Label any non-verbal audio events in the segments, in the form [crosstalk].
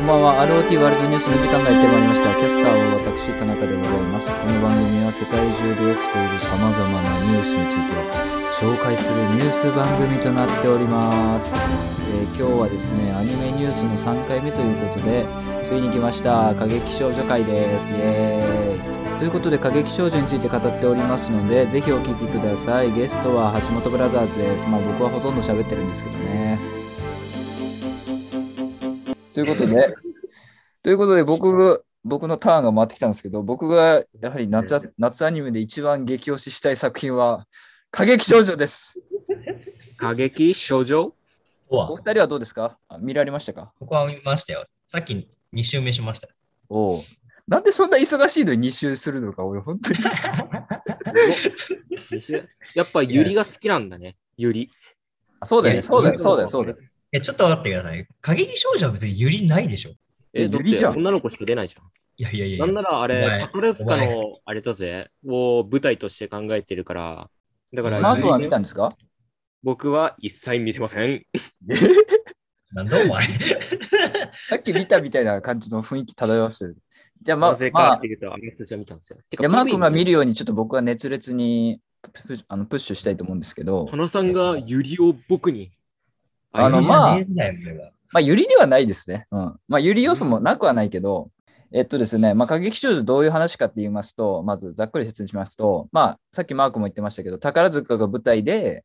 こんばんは。ROT ワールドニュースの時間がやってまいりました。キャスターは私、田中でございます。この番組は世界中で起きている様々なニュースについて紹介するニュース番組となっております。えー今日はですね、アニメニュースの3回目ということで、ついに来ました。過激少女会です。イエーイ。ということで、過激少女について語っておりますので、ぜひお聞きください。ゲストは橋本ブラザーズです。まあ僕はほとんど喋ってるんですけどね。ということで、[laughs] ということで僕が、僕のターンが回ってきたんですけど、僕がやはり夏あ夏アニメで一番激推ししたい作品は、過激少女です。[laughs] 過激少女？お二人はどうですか？あ見られましたか？ここは見ましたよ。さっき2周目しました。おお。なんでそんな忙しいのに2周するのか、俺、本当に。[laughs] やっぱユリが好きなんだね。ユリ。あそうだよね、そうだよ、そうだよ、そうだよ。え、ちょっと待ってください。過激少女は別にユリないでしょ。え、だっユリじゃんて女の子しか出ないじゃん。いやいやいやなんならあおれ、前宝塚のあれだぜ、を舞台として考えてるから、だからマークは見たんですか？僕は一切見てません。[laughs] なんだお前。[laughs] さっき見たみたいな感じの雰囲気漂わせてる。じゃあ、まあって、いうと、は見たんですよ。ていやマー君が見る。るように、ちょっと僕は熱烈にプあのプッシュしたいと思うんですけど、花さんがユリを僕に。あのユリじゃねえんだよ、それはまあ、ゆりではないですね。うん。まあ、ゆり要素もなくはないけど、えっとですね、まあ、過激少女どういう話かって言いますと、まずざっくり説明しますと、まあ、さっきマークも言ってましたけど、宝塚が舞台で、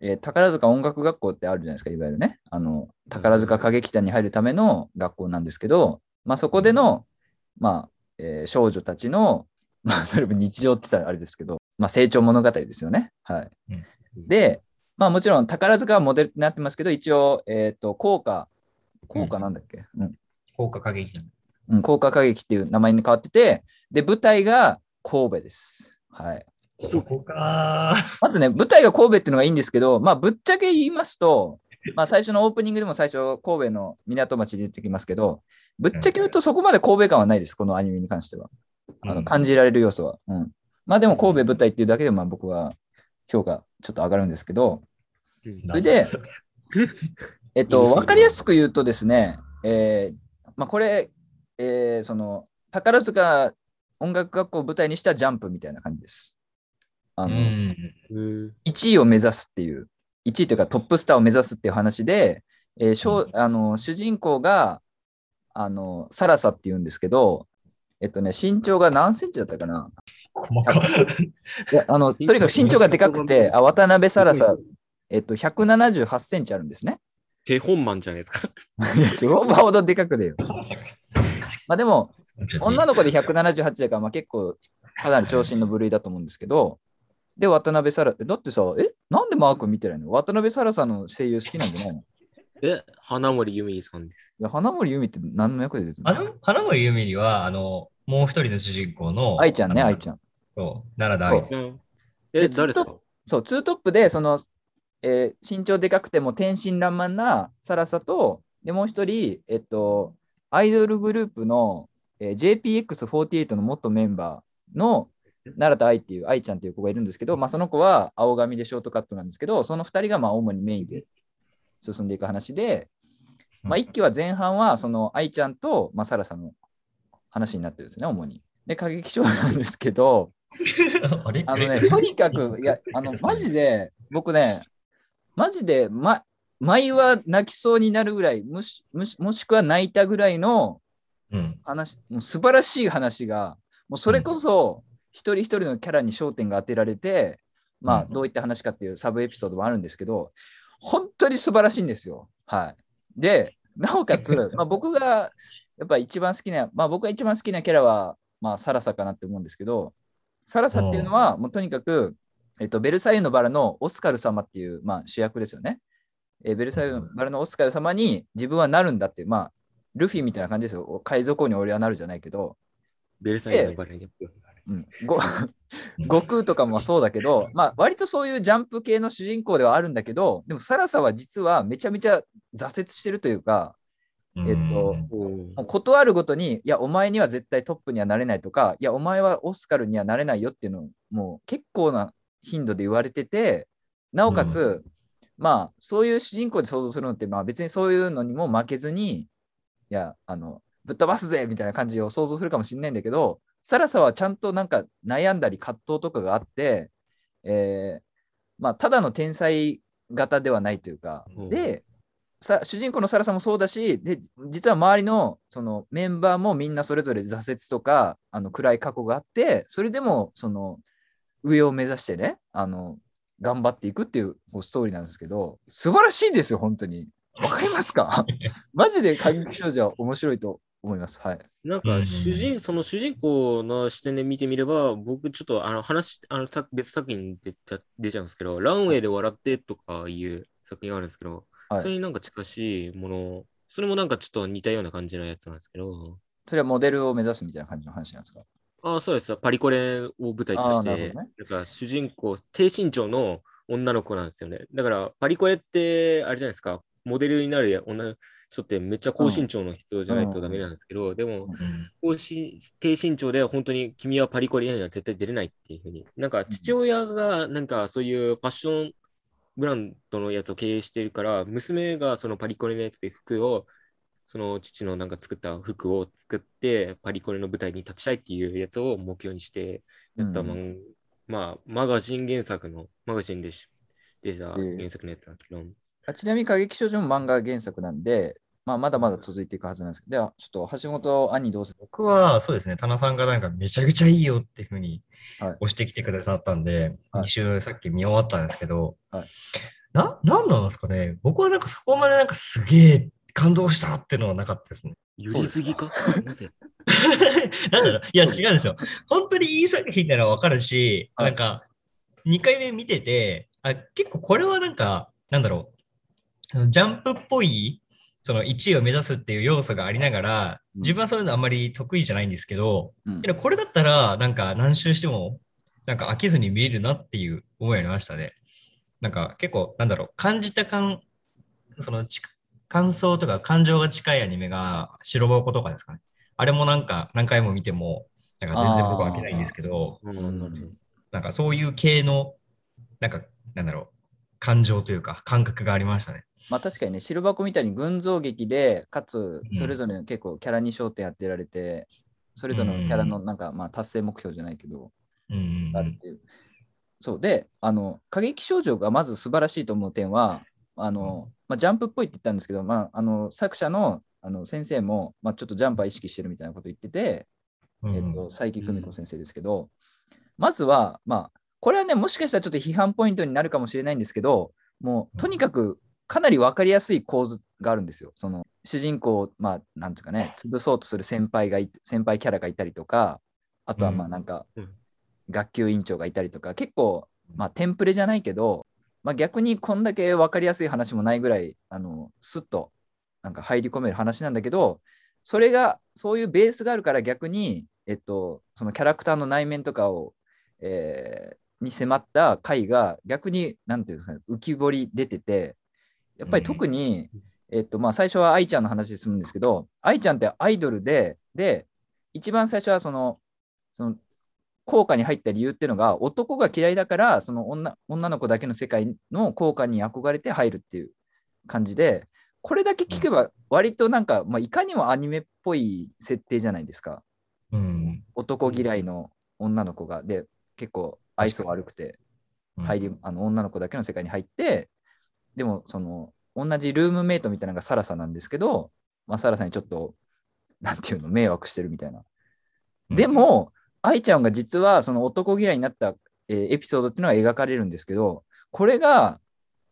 えー宝塚音楽学校ってあるじゃないですか、いわゆるね。あの、宝塚歌劇団に入るための学校なんですけど、まあ、そこでの、まあ、えー少女たちの、まあ、それも日常って言ったらあれですけど、まあ、成長物語ですよね。はい。うんで、まあ、もちろん宝塚はモデルってなってますけど、一応、えっ、と、効果、効果なんだっけ、うん効果過激団。うん、高架歌劇っていう名前に変わってて、で、舞台が神戸です。はい。そこかまずね、舞台が神戸っていうのがいいんですけど、まあ、ぶっちゃけ言いますと、まあ、最初のオープニングでも最初、神戸の港町で出てきますけど、ぶっちゃけ言うとそこまで神戸感はないです、このアニメに関しては。あのうん感じられる要素は。うん。まあ、でも神戸舞台っていうだけで、まあ、僕は評価ちょっと上がるんですけど、うんそれで、[laughs] えっと、わかりやすく言うとですね、えーまあ、これ、えーその、宝塚音楽学校を舞台にしたジャンプみたいな感じです。あうの、ん。うん。1位を目指すっていう、1位というかトップスターを目指すっていう話で、えーしょうあの主人公が、あの、サラサっていうんですけど、えっとね、身長が何センチだったかな？細かいや、あの、とにかく身長がでかくて、あ渡辺サラサ、えっと、178センチあるんですね。手本マンじゃないですか。いや、超馬ほどでかくでよ。[laughs] まあでも、女の子で178だから、まあ結構、かなり長身の部類だと思うんですけど、で、渡辺サラ、だってさ、えなんでマーク見てないの？渡辺サラさんの声優好きなんじゃないの？い [laughs] え、花森由美さんです。や花森由美って何の役で出てるの？あの花森ゆみりは、あの、もう一人の主人公の、愛ちゃんね、愛ちゃん。そう、奈良田愛ちゃん。うんえ、で誰ですか？そう、ツートップで、その、えー身長でかくても天真爛漫なサラサと、で、もう一人、えっと、アイドルグループの、えー JPX48 の元メンバーの奈良田愛っていう愛ちゃんっていう子がいるんですけど、まあ、その子は青髪でショートカットなんですけど、その二人がまあ主にメインで進んでいく話で、まあ、一期は前半はその愛ちゃんと、まあ、サラサの話になってるんですね、主に。で、過激症なんですけど、[laughs] あのね、とにかく、いや、あの、マジで、僕ね、マジで、ま、舞は泣きそうになるぐらい、もしもしもしくは泣いたぐらいのうん。話、もう素晴らしい話が、もうそれこそ、一人一人のキャラに焦点が当てられて、まあ、うんどういった話かっていうサブエピソードもあるんですけど、本当に素晴らしいんですよ。はい。で、なおかつ、[laughs] まあ、僕がやっぱ一番好きな、まあ、僕が一番好きなキャラは、まあ、サラサかなって思うんですけど、サラサっていうのは、もうとにかく、えっと、ベルサイユのバラのオスカル様っていう、まあ、主役ですよね。えーベルサイユのバラのオスカル様に自分はなるんだってまあ、ルフィみたいな感じですよ。海賊王に俺はなるじゃないけど、ベルサイユのバラに。うん、ご悟空とかもそうだけど、[laughs] まあ、割とそういうジャンプ系の主人公ではあるんだけど、でもサラサは実はめちゃめちゃ挫折してるというか、えっとうんもうことあるごとに、いや、お前には絶対トップにはなれないとか、いや、お前はオスカルにはなれないよっていうのを、もう結構な頻度で言われてて、なおかつ、まあ、そういう主人公で想像するのって、まあ別にそういうのにも負けずに、や、あの、ぶっ飛ばすぜみたいな感じを想像するかもしれないんだけど、サラサはちゃんとなんか悩んだり葛藤とかがあって、えーまあ、ただの天才型ではないというか、うん。で、さ主人公のサラさんもそうだし、で実は周りのそのメンバーもみんなそれぞれ挫折とかあの暗い過去があって、それでもその上を目指してね、あの頑張っていくっていうストーリーなんですけど、素晴らしいですよ、本当に。わかりますか？[laughs] マジで過激少女は面白いと思います。はい。なんか主人、その主人公の視点で見てみれば、僕ちょっとあの話、あのさ別作品に出ちゃ出ちゃうんですけど、ランウェイで笑ってとかいう作品があるんですけど、はいそれになんか近しいもの、それもなんかちょっと似たような感じのやつなんですけど、それはモデルを目指すみたいな感じの話なんですか？ああ、そうです。パリコレを舞台として、ねなんか主人公、低身長の女の子なんですよね。だから、パリコレって、あれじゃないですか、モデルになる女の人ってめっちゃ高身長の人じゃないとダメなんですけど、でも、うん高身低身長で本当に君はパリコレには絶対出れないっていうふうに。なんか父親がなんかそういうファッションブランドのやつを経営してるから、娘がそのパリコレのやつで服を、その父のなんか作った服を作ってパリコレの舞台に立ちたいっていうやつを目標にしてやった、うん。まんまあ、マガジン原作の、マガジンでし出た原作のやつなんですけど、あちなみに過激少女も漫画原作なんで、まあ、まだまだ続いていくはずなんですけど、では、ちょっと橋本兄どうぞ。僕はそうですね、田中さんがなんかめちゃくちゃいいよっていうふうにはい。押してきてくださったんで、はい。2週さっき見終わったんですけど、はい。な、なんなんですかね、僕はなんかそこまでなんかすげえ感動したっていうのはなかったですね。寄りすぎか？なぜ？[laughs] なんだろう、いや、違うんですよ。本当にいい作品なのはわかるし、はい。なんか、2回目見てて、あ結構これはなんか、なんだろう、あのジャンプっぽい、その1位を目指すっていう要素がありながら、うん。自分はそういうのあんまり得意じゃないんですけど、うん。けどこれだったら、なんか何周しても、なんか飽きずに見れるなっていう思いがありましたね。なんか結構、なんだろう、感じた感、そのち感想とか感情が近いアニメが白箱とかですかね。あれもなんか何回も見ても、なんか全然僕は飽きないんですけど、うんなんかそういう系の、なんか、なんだろう、感情というか感覚がありましたね。まあ確かにね、白箱みたいに群像劇で、かつうんそれぞれの結構キャラに焦点当てられて、それぞれのキャラのなんかまあ達成目標じゃないけど、うんうんうんあるっていう。そうで、あの、過激少女がまず素晴らしいと思う点は、あの、まあ、ジャンプっぽいって言ったんですけど、まあ、あの作者のあの先生も、まあ、ちょっとジャンプは意識してるみたいなこと言ってて、うんえっと、佐伯久美子先生ですけど、まずは、まあ、これはね、もしかしたらちょっと批判ポイントになるかもしれないんですけど、もう、とにかく、かなり分かりやすい構図があるんですよ。その、主人公を、まあ、なんつうかね、潰そうとする先輩がい、先輩キャラがいたりとか、あとは、まあ、うん。なんか、うん。学級委員長がいたりとか、結構、まあ、テンプレじゃないけど、まあ、逆にこんだけ分かりやすい話もないぐらい、あの、スッと、なんか入り込める話なんだけど、それが、そういうベースがあるから逆に、えっと、そのキャラクターの内面とかを、えーに迫った回が逆に、なんていうかね、浮き彫り出てて、やっぱり特に、えっと、まあ、最初は愛ちゃんの話で済むんですけど、愛ちゃんってアイドルで、で、一番最初はその、その、効果に入った理由っていうのが、男が嫌いだから、その女女の子だけの世界の効果に憧れて入るっていう感じで、これだけ聞けば、割となんか、まあ、いかにもアニメっぽい設定じゃないですか。うん。男嫌いの女の子が、で、結構愛想悪くて、うん入りあの女の子だけの世界に入って、でも、その、同じルームメイトみたいなのがサラサなんですけど、まあ、サラサにちょっと、なんていうの、迷惑してるみたいな。でも、愛ちゃんが実はその男嫌いになった、えーエピソードっていうのは描かれるんですけど、これが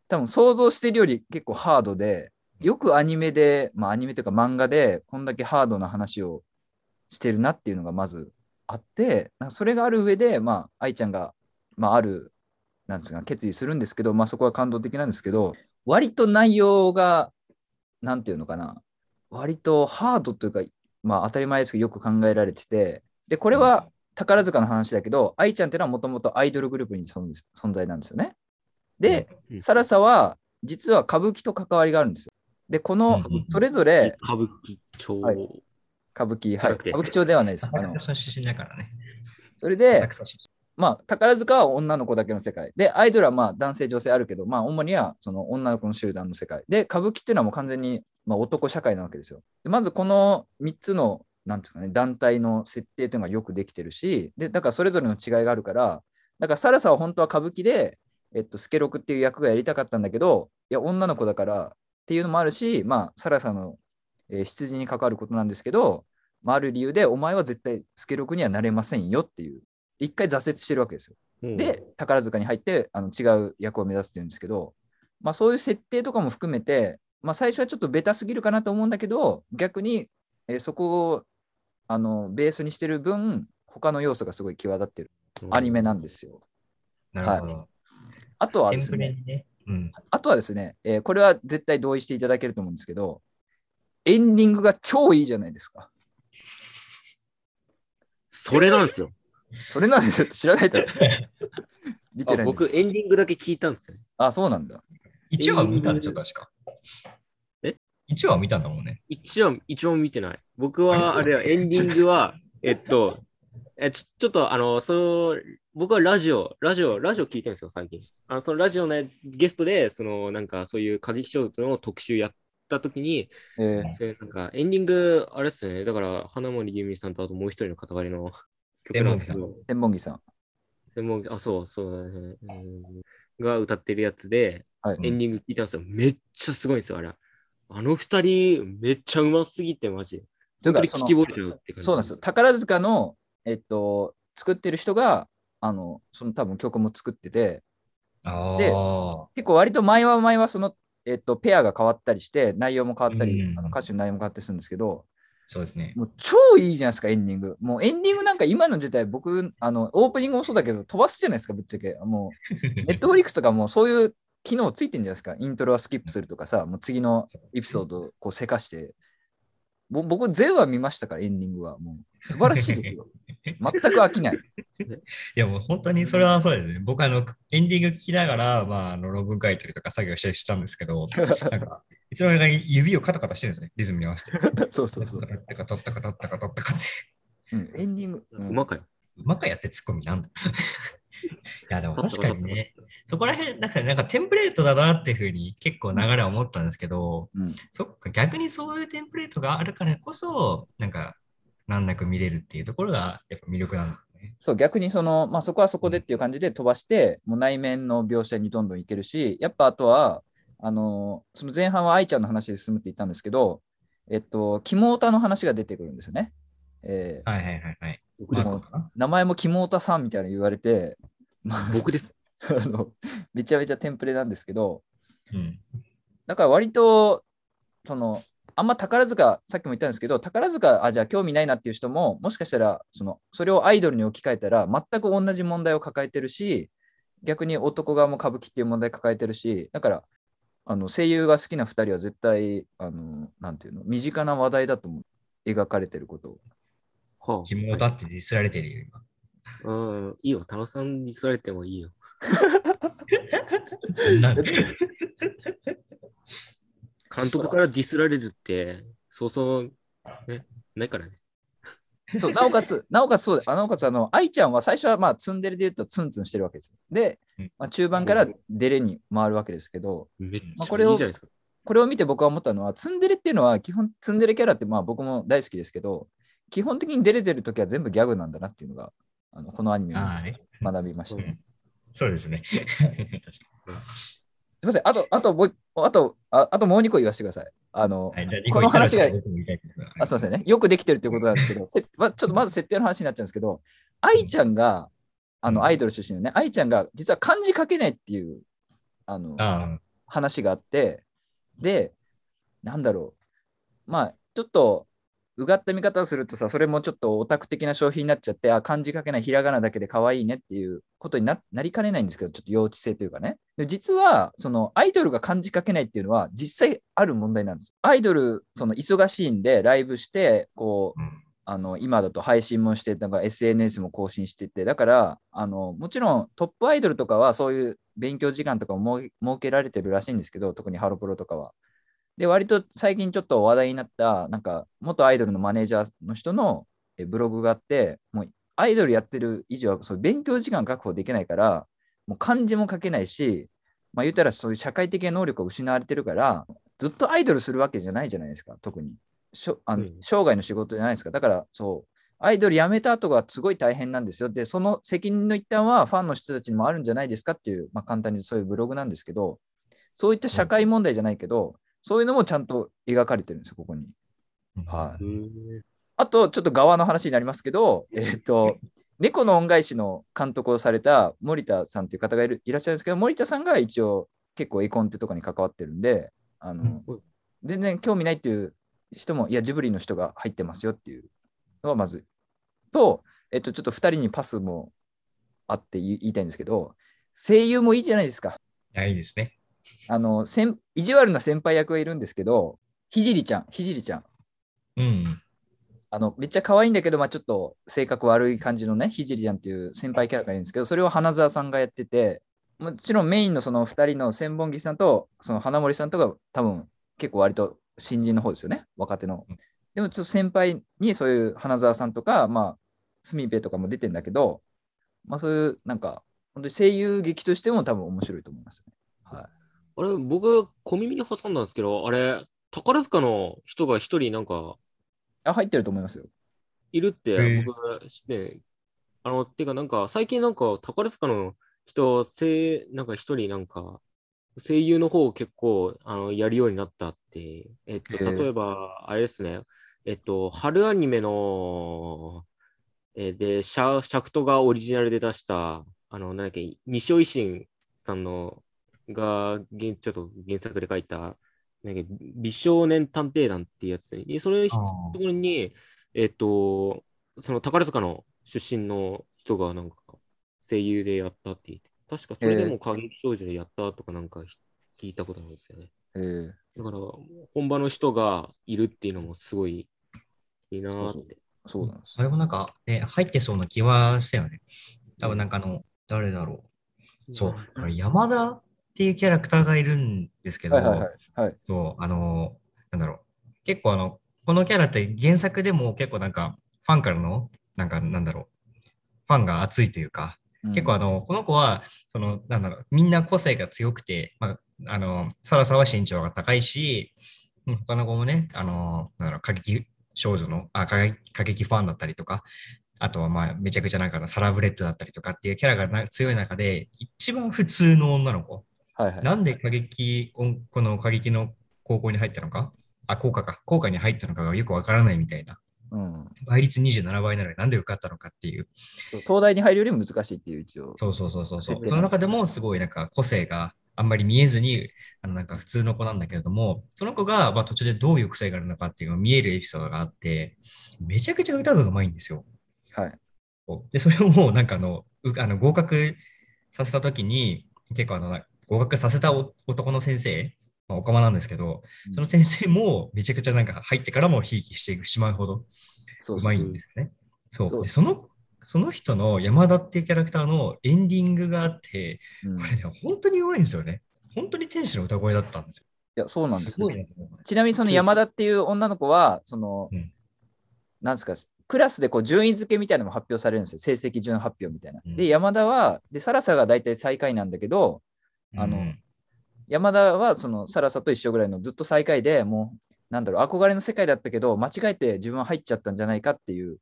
多分想像してるより結構ハードで、よくアニメで、まあアニメというか漫画でこんだけハードな話をしてるなっていうのがまずあって、なんかそれがある上で、まあ愛ちゃんが、まあある、なんですか、決意するんですけど、まあそこは感動的なんですけど、割と内容が、なんていうのかな、割とハードというか、まあ当たり前ですけどよく考えられてて、で、これは宝塚の話だけど、愛ちゃんっていうのはもともとアイドルグループに存存在なんですよね。で、うんサラサは実は歌舞伎と関わりがあるんですよ。で、このうんそれぞれ歌舞伎町、はい歌舞伎、はい、歌舞伎町ではないです。あの浅草出身だからね。それでまあ、宝塚は女の子だけの世界。で、アイドルはまあ男性、女性あるけど、まあ、主にはその女の子の集団の世界。で、歌舞伎っていうのはもう完全にまあ男社会なわけですよ。でまずこの3つの、なんですかね、団体の設定というのがよくできてるし、で、だからそれぞれの違いがあるから、だからサラサは本当は歌舞伎で、えっと、スケロクっていう役がやりたかったんだけど、いや、女の子だからっていうのもあるし、まあ、サラサの、えー出自に関わることなんですけど、まあ、ある理由で、お前は絶対スケロクにはなれませんよっていう、一回挫折してるわけですよ。うんで、宝塚に入ってあの違う役を目指すっていうんですけど、まあ、そういう設定とかも含めて、まあ、最初はちょっとベタすぎるかなと思うんだけど、逆に、えーそこをあのベースにしてる分、他の要素がすごい際立ってるアニメなんですよ。なるほど。あとはですね、ね。うん。あとはですね、えーこれは絶対同意していただけると思うんですけど、エンディングが超いいじゃないですか。それなんですよ。[laughs] それなんですよ知らないだろ。[laughs] 見てない僕、エンディングだけ聞いたんですよ。あ、そうなんだ。1話見たんでしょ、確か。え ?1 話見たんだもんね。一応、一応見てない。僕は、あれは、エンディングは、[laughs] えっと、えちょちょっと、あの、その、僕はラジオ、ラジオ、ラジオ聞いてるんですよ、最近。あの、そのラジオのゲストで、その、なんか、そういう過激小説の特集やったときに、えーそれなんか、エンディング、あれっすね、だから、花森由美さんと、あともう一人の塊の曲なんですけど、天文木さん。でもあ、そう、そうだね、うんが歌ってるやつで、はい。エンディング聞いたんですよ。めっちゃすごいんですよ、あれ。あの二人、めっちゃうますぎて、マジ。本当に聞き惚れちゃうって感じ。そうなんですよ。宝塚の、えっと、作ってる人が、あの、その多分曲も作ってて、であ結構割と前は前はその、えっと、ペアが変わったりして、内容も変わったり、うんあの歌詞の内容も変わったりするんですけど、そうですね。もう超いいじゃないですか、エンディング。もうエンディングなんか今の時代、僕、あの、オープニングもそうだけど、飛ばすじゃないですか、ぶっちゃけ。もう、[laughs] ネットフリックスとかもそういう機能ついてるんじゃないですか？イントロはスキップするとかさ、もう次のエピソードをこうせかして。ぼ僕、全話見ましたから、エンディングは。もう素晴らしいですよ。[laughs] 全く飽きない。いやもう本当にそれはそうですね。僕あのエンディング聞きながら、まあ、あの論文書いたりとか作業したりしたんですけど、[laughs] なんか、いつの間にか指をカタカタしてるんですね。リズムに合わせて。そうそうそう。取ったか取ったか取ったか取ったかって。うん、エンディング。うんうまかよ。うまかやってツッコミなんだ。いや、でも確かにね、そこら辺、なんか、なんかテンプレートだなっていうふうに結構流れは思ったんですけど、うんそっか、逆にそういうテンプレートがあるからこそ、なんか、難なく見れるっていうところが、やっぱ魅力なんですね。そう、逆にその、まあ、そこはそこでっていう感じで飛ばして、もう内面の描写にどんどんいけるし、やっぱあとは、あのその前半は愛ちゃんの話で進むって言ったんですけど、えっと、キモータの話が出てくるんですよね。えーはいはいはいはい。名前もキモータさんみたいなの言われて、まあ、僕です。[laughs] あのめちゃめちゃテンプレなんですけど、うん。だから割と、その、あんま宝塚、さっきも言ったんですけど、宝塚、あ、じゃあ興味ないなっていう人も、もしかしたら、その、それをアイドルに置き換えたら、全く同じ問題を抱えてるし、逆に男側も歌舞伎っていう問題抱えてるし、だから、あの声優が好きな2人は絶対、あの、なんていうの、身近な話題だと思う。描かれてることを。はあキモだってディスられてるよ、今。うん、いいよ。田野さんにされてもいいよ。監督からディスられるって、そうそう、ね、ないからね。そうなおかつ、[laughs] なおかつそうあなおかつ、あの、愛ちゃんは最初はまあツンデレで言うとツンツンしてるわけですよ。でうん、まあ、中盤からデレに回るわけですけど、まあこれを。これを見て僕は思ったのは、ツンデレっていうのは、基本、ツンデレキャラってまあ僕も大好きですけど、基本的に出れてるときは全部ギャグなんだなっていうのが、あのこのアニメを。学びました、ねうんそうですね。[laughs] すみません、あと、あともう、あと、ああともう2個言わせてください。あの、に。はい、この話があすみませんね。よくできてるっていうことなんですけど、せまちょっとまず設定の話になっちゃうんですけど、愛ちゃんが、あの、アイドル出身のね、愛ちゃんが実は漢字書けないっていう、あの、あ話があって、で、なんだろう、まあ、ちょっと、うがった見方をするとさ、それもちょっとオタク的な商品になっちゃって、あ、漢字書けない、ひらがなだけで可愛いねっていうことにななりかねないんですけど、ちょっと幼稚性というかね。で実は、そのアイドルが漢字書けないっていうのは、実際ある問題なんです。アイドル、その忙しいんで、ライブして、こうあ、、うんあの今だと配信もして、なんか SNS も更新してて、だからあの、もちろんトップアイドルとかはそういう勉強時間とかも設設けられてるらしいんですけど、特にハロプロとかは。で、割と最近ちょっと話題になった、なんか元アイドルのマネージャーの人のえブログがあって、もうアイドルやってる以上はそう勉強時間確保できないから、もう漢字も書けないし、まあ、言ったらそういう社会的な能力が失われてるから、ずっとアイドルするわけじゃないじゃないですか、特に。しょあのうん生涯の仕事じゃないですか。だから、そう、アイドル辞めた後がすごい大変なんですよ。で、その責任の一端はファンの人たちにもあるんじゃないですかっていう、まあ、簡単にそういうブログなんですけど、そういった社会問題じゃないけど、そういうのもちゃんと描かれてるんですよ、ここに。はいうんあと、ちょっと側の話になりますけど、[laughs] えっ、と、猫の恩返しの監督をされた森田さんっていう方がいるいらっしゃるんですけど、森田さんが一応結構絵コンテとかに関わってるんで、あの、うん全然興味ないっていう人も、いや、ジブリの人が入ってますよっていうのがまず。と、えっ、と、ちょっと2人にパスもあって言いたいんですけど、声優もいいじゃないですか。いいですね。あの、先意地悪な先輩役がいるんですけど、ひじりちゃん、ひじりちゃん。うん。あのめっちゃ可愛いんだけど、まあ、ちょっと性格悪い感じのね、ひじりちゃんっていう先輩キャラがいるんですけど、それを花澤さんがやってて、もちろんメインのその2人の千本木さんとその花森さんとか多分結構割と新人の方ですよね、若手のうん。でもちょっと先輩にそういう花澤さんとか、まあ、スミペとかも出てんだけど、まあそういうなんか、本当に声優劇としても多分面白いと思いますね。はい、あれ、僕、小耳に挟んだんですけど、あれ、宝塚の人が一人なんかあ、入ってると思いますよ。いるって僕知って、あの、てかなんか最近なんか宝塚の人、声、なんか一人なんか声優の方を結構あのやるようになったって、えっと、へえ例えば、あれですね、えっと、春アニメの、えーで、シャシャクトがオリジナルで出した、あの、なんだっけ、西尾維新さんのが、原ちょっと原作で書いた、なんだっけ美少年探偵団っていうやつで、でそれのとあころに、えっと、その宝塚の出身の人がなんか声優でやったって言って、確かそれでも過激少女でやったとかなんか聞いたことあるんですよね。えーだから、本場の人がいるっていうのもすごいいいなーって。そうなんですあ。れもなんか、ね、入ってそうな気はしたよね。多分なんかあの、誰だろう。そう、山田っていうキャラクターがいるんですけど、はいはいはい。はい、そう、あの、なんだろう。結構あの、このキャラって原作でも結構なんか、ファンからの、なんかなんだろう。ファンが熱いというか、結構あの、この子は、その、なんだろう、みんな個性が強くて、まあ、あの、サラサは身長が高いし、うん他の子もね、あの、なんだろう、過激少女の、あ、過激過激ファンだったりとか、あとはまあ、めちゃくちゃなんかあのサラブレッドだったりとかっていうキャラがな強い中で、一番普通の女の子。はいはい。なんで過激、音この過激の高校に入ったのか、あ、効果か、効果に入ったのかがよくわからないみたいな。うん倍率27倍なのになんで受かったのかっていう。東大に入るよりも難しいっていう一応。そうそうそうそうその中でもすごいなんか個性があんまり見えずに、あのなんか普通の子なんだけれども、その子がまあ途中でどういう癖があるのかっていうのが見えるエピソードがあって、めちゃくちゃ歌がうまいんですよ。はい。で、それをもうなんかあの、うあの合格させたときに、結構あの、合格させたお男の先生、まあ、おかまなんですけど、うんその先生もめちゃくちゃなんか入ってからもひいきしてしまうほどそうまいんですよね。そう。で、その、その人の山田っていうキャラクターのエンディングがあって、うんこれね、本当にうまいんですよね。本当に天使の歌声だったんですよ。いや、そうなんですよごいなと思いますちなみにその山田っていう女の子は、その、うんなんですか、クラスでこう順位付けみたいなのも発表されるんですよ。成績順発表みたいな。うんで、山田は、で、サラサが大体最下位なんだけど、あのうん山田はそのサラサと一緒ぐらいのずっと最下位でもう、なんだろう、憧れの世界だったけど、間違えて自分は入っちゃったんじゃないかっていう、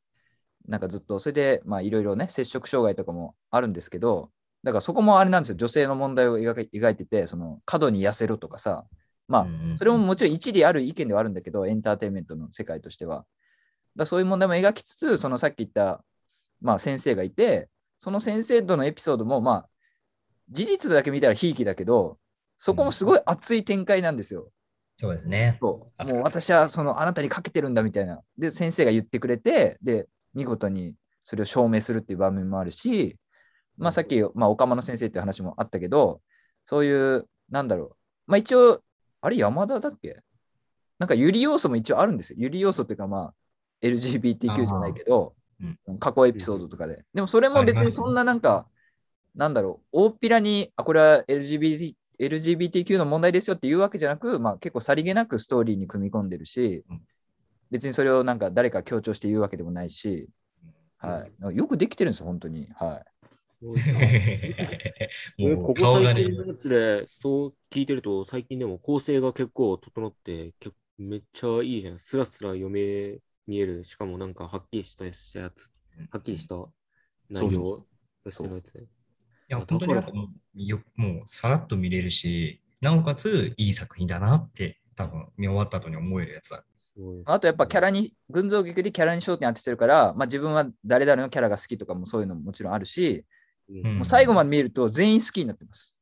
なんかずっと、それで、まあいろいろね、接触障害とかもあるんですけど、だからそこもあれなんですよ、女性の問題を描いてて、その過度に痩せろとかさ、まあ、それももちろん一理ある意見ではあるんだけど、エンターテインメントの世界としては。だそういう問題も描きつつ、そのさっき言った、まあ、先生がいて、その先生とのエピソードも、まあ、事実だけ見たらひいきだけど、そこもすごい熱い展開なんですよ。そうですね。そうもう私はそのあなたにかけてるんだみたいな。で、先生が言ってくれて、で、見事にそれを証明するっていう場面もあるし、まあさっき、まあ、オカマの先生っていう話もあったけど、そういう、なんだろう。まあ一応、あれ山田だっけ？なんかゆり要素も一応あるんですよ。ゆり要素っていうかまあ LGBTQ じゃないけど、過去エピソードとかで。でもそれも別にそんななんか、なんだろう、大っぴらに、あ、これは LGBT LGBTQ の問題ですよっていうわけじゃなく、まあ、結構さりげなくストーリーに組み込んでるしうん、別にそれをなんか誰か強調して言うわけでもないし、はい。よくできてるんですよ、本当に。はえもうここ顔がね最近、のやつで、そう聞いてると、最近でも構成が結構整って、結構めっちゃいいじゃん。スラスラ読め、見える。しかもなんかはっきりしたやつ、はっきりした内容がしてるやつね。いや、本当になんかもうよもうさらっと見れるし、なおかついい作品だなって、多分見終わった後に思えるやつだ。あとやっぱキャラに、群像劇でキャラに焦点当ててるから、まあ、自分は誰々のキャラが好きとかもそういうのももちろんあるし、うんうんもう最後まで見ると全員好きになってます。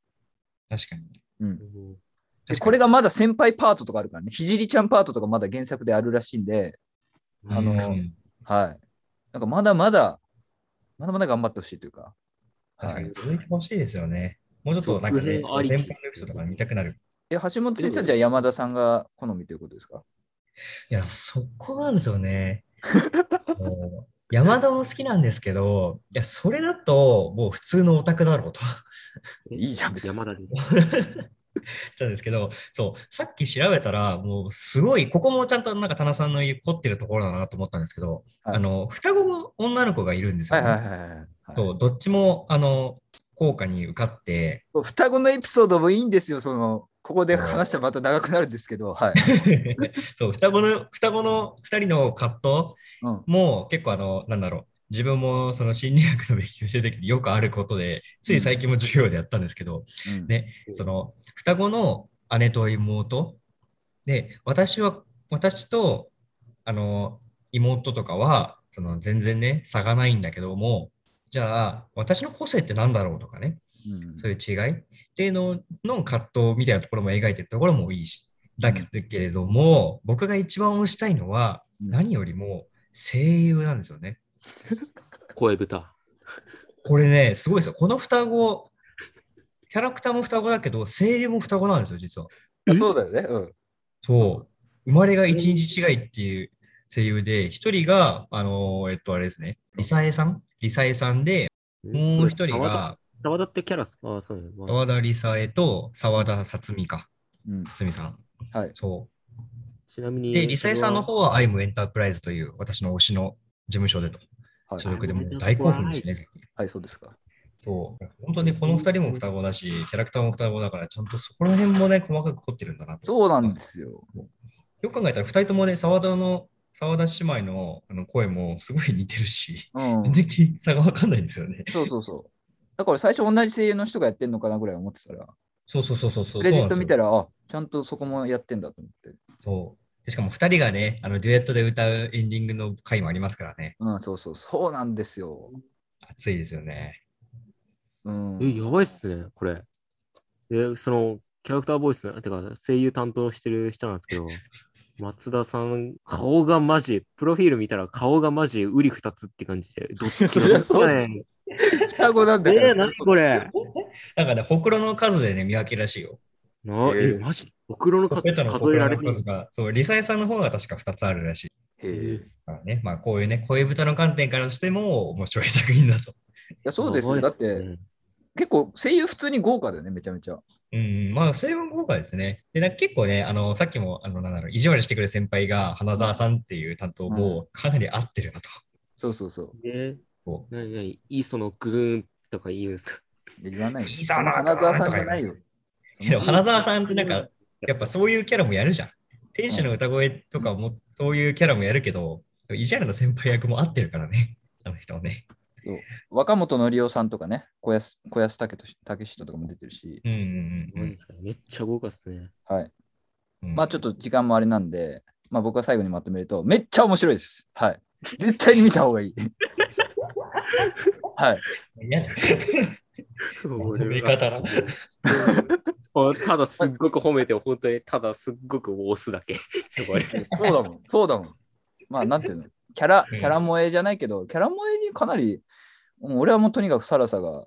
確かに。うん。これがまだ先輩パートとかあるからね、ひじりちゃんパートとかまだ原作であるらしいんで、あのうんはい。なんかまだまだ、まだまだ頑張ってほしいというか。はい確かに。続いてほしいですよね。もうちょっとなんかね、先輩のエピソードとか見たくなる。え、橋本先生はじゃあ山田さんが好みということですか？いや、そこなんですよね。[laughs] 山田も好きなんですけど、いや、それだともう普通のオタクだろうと。いいじゃん別に山田で。[laughs] なんですけど、そう、さっき調べたら、もうすごい、ここもちゃんとなんか田中さんの凝ってるところだなと思ったんですけど、はいあの、双子の女の子がいるんですよ、ね。はいはいはいはい。そう、どっちも、あの、効果に受かって、双子のエピソードもいいんですよ、その、ここで話したらまた長くなるんですけど、はい。[laughs] そう、双子の、双子の二人の葛藤うん、も結構あの、なんだろう、自分もその心理学の勉強してる時に [laughs] よくあることで、つい最近も授業でやったんですけど、うん。ね、その双子の姉と妹。で私は私とあの妹とかはその全然ね差がないんだけどもじゃあ私の個性って何だろうとかねうんそういう違いっていうのの葛藤みたいなところも描いてるところもいいしだけれども、僕が一番推したいのはうん何よりも声優なんですよね。声豚。これね、すごいですよ。この双子、キャラクターも双子だけど、声優も双子なんですよ、実は。あそうだよね。うん。そう。生まれが一日違いっていう声優で、一人が、あのーえっと、あれですね、リサエさんリサエさんで、もう一人が、沢田ってキャラっすか？あそうね。まあ沢田リサエと沢田さつみか、うん、さつみさん。はい。そちなみに。う。で、リサエさんの方はアイムエンタープライズという私の推しの事務所でと、はい所属でもう大興奮ですね。はい、そうですか。そう。本当にこの二人も双子だし、キャラクターも双子だから、ちゃんとそこら辺もね、細かく凝ってるんだなと。そうなんですよ。よく考えたら、二人ともね、沢田の、沢田姉妹のあの声もすごい似てるし、うん。全然差がわかんないんですよね。そうそうそう。だから最初同じ声優の人がやってんのかなぐらい思ってたら、そうそうそうそうそう。クレジット見たら、あ、ちゃんとそこもやってんだと思って。そう。でしかも二人がね、あのデュエットで歌うエンディングの回もありますからね。うん、そうそう、そうなんですよ。熱いですよね。うん。え、やばいっすね、これ。で、その、キャラクターボイス、てか、声優担当してる人なんですけど、[laughs] 松田さん、顔がマジ、プロフィール見たら顔がマジ、うり二つって感じで、どっちね。[laughs] 双子なんえだよ。ー、何これ？なんかね、ほくろの数でね、見分けるらしいよ。なえーえ、マジ？ほくろの数ペタのほ数えられてるそう、リサエさんの方が確か2つあるらしい。へえ。ね、まあこういうね、声豚の観点からしても面白い作品だと。や、そうですよ。だって、結構声優普通に豪華だよね、めちゃめちゃ。うん、まあ、成分豪華ですね。で、なんか結構ね、あの、さっきも、あの、なんだろう、意地悪してくれる先輩が、花澤さんっていう担当もかなり合ってるなと。そうそうそう。えそなになに、いいそのグーンとか言うんですか？言わないよ。いいさな花澤さんじゃないよ。うでも花澤さんってなんか、やっぱそういうキャラもやるじゃん。天使の歌声とかも、そういうキャラもやるけど、意地悪な先輩役も合ってるからね、あの人はね。そう若本のりおさんとかね、小安小安武人武人とかも出てるし、うんうんうんめっちゃ豪華っすね。はい。うん。まあちょっと時間もあれなんで、まあ僕は最後にまとめると、めっちゃ面白いです。はい。[laughs] 絶対に見た方がいい。[laughs] はい。褒め方なただすっごく褒めて、本当にただすっごく押すだけ。[laughs] そうだもん。そうだもん。まあなんていうの、キャラ、うんキャラ萌えじゃないけど、キャラ萌えにかなり、もう俺はもうとにかくサラサが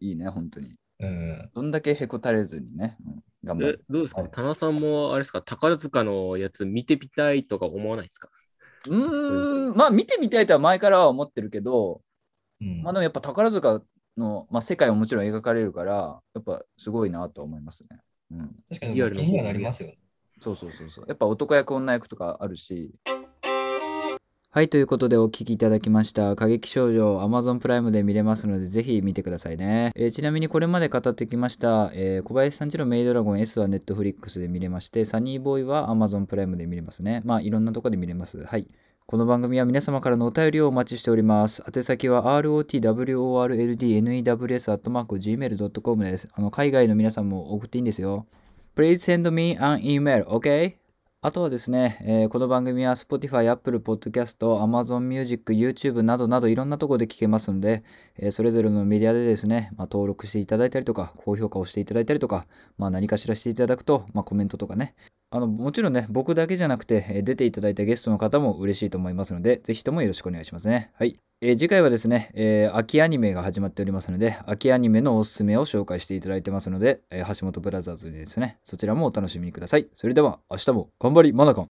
いいね、本当に。うん。どんだけへこたれずにね、うん頑張える。どうですか？はい田中さんも、あれですか？宝塚のやつ見てみたいとか思わないですか？うーん、まあ見てみたいとは前からは思ってるけど、うんまあでもやっぱ宝塚の、まあ、世界ももちろん描かれるから、やっぱすごいなとは思いますね。うん、確かにリアルにはなりますよね。そうそうそうそう。やっぱ男役、女役とかあるし、はい、ということでお聞きいただきました。過激少女 Amazon プライムで見れますので、ぜひ見てくださいね。えーちなみにこれまで語ってきました、えー小林さんちのメイドラゴン S は Netflix で見れまして、サニーボーイは Amazon プライムで見れますね。まあ、いろんなとこで見れます。はい。この番組は皆様からのお便りをお待ちしております。宛先は rotworldneds.gmail.com です。あの海外の皆さんも送っていいんですよ。Please send me an email, okay? あとはですね、えーこの番組は Spotify、Apple Podcast、Amazon Music、YouTube などなどいろんなところで聞けますので、えーそれぞれのメディアでですね、まあ、登録していただいたりとか、高評価をしていただいたりとか、まあ、何かしらしていただくと、まあ、コメントとかね、あのもちろんね、僕だけじゃなくて、出ていただいたゲストの方も嬉しいと思いますので、ぜひともよろしくお願いしますね。はい。えー次回はですね、えー秋アニメが始まっておりますので、秋アニメのおすすめを紹介していただいてますので、えー橋本ブラザーズでですね、そちらもお楽しみください。それでは、明日も頑張り、マナカン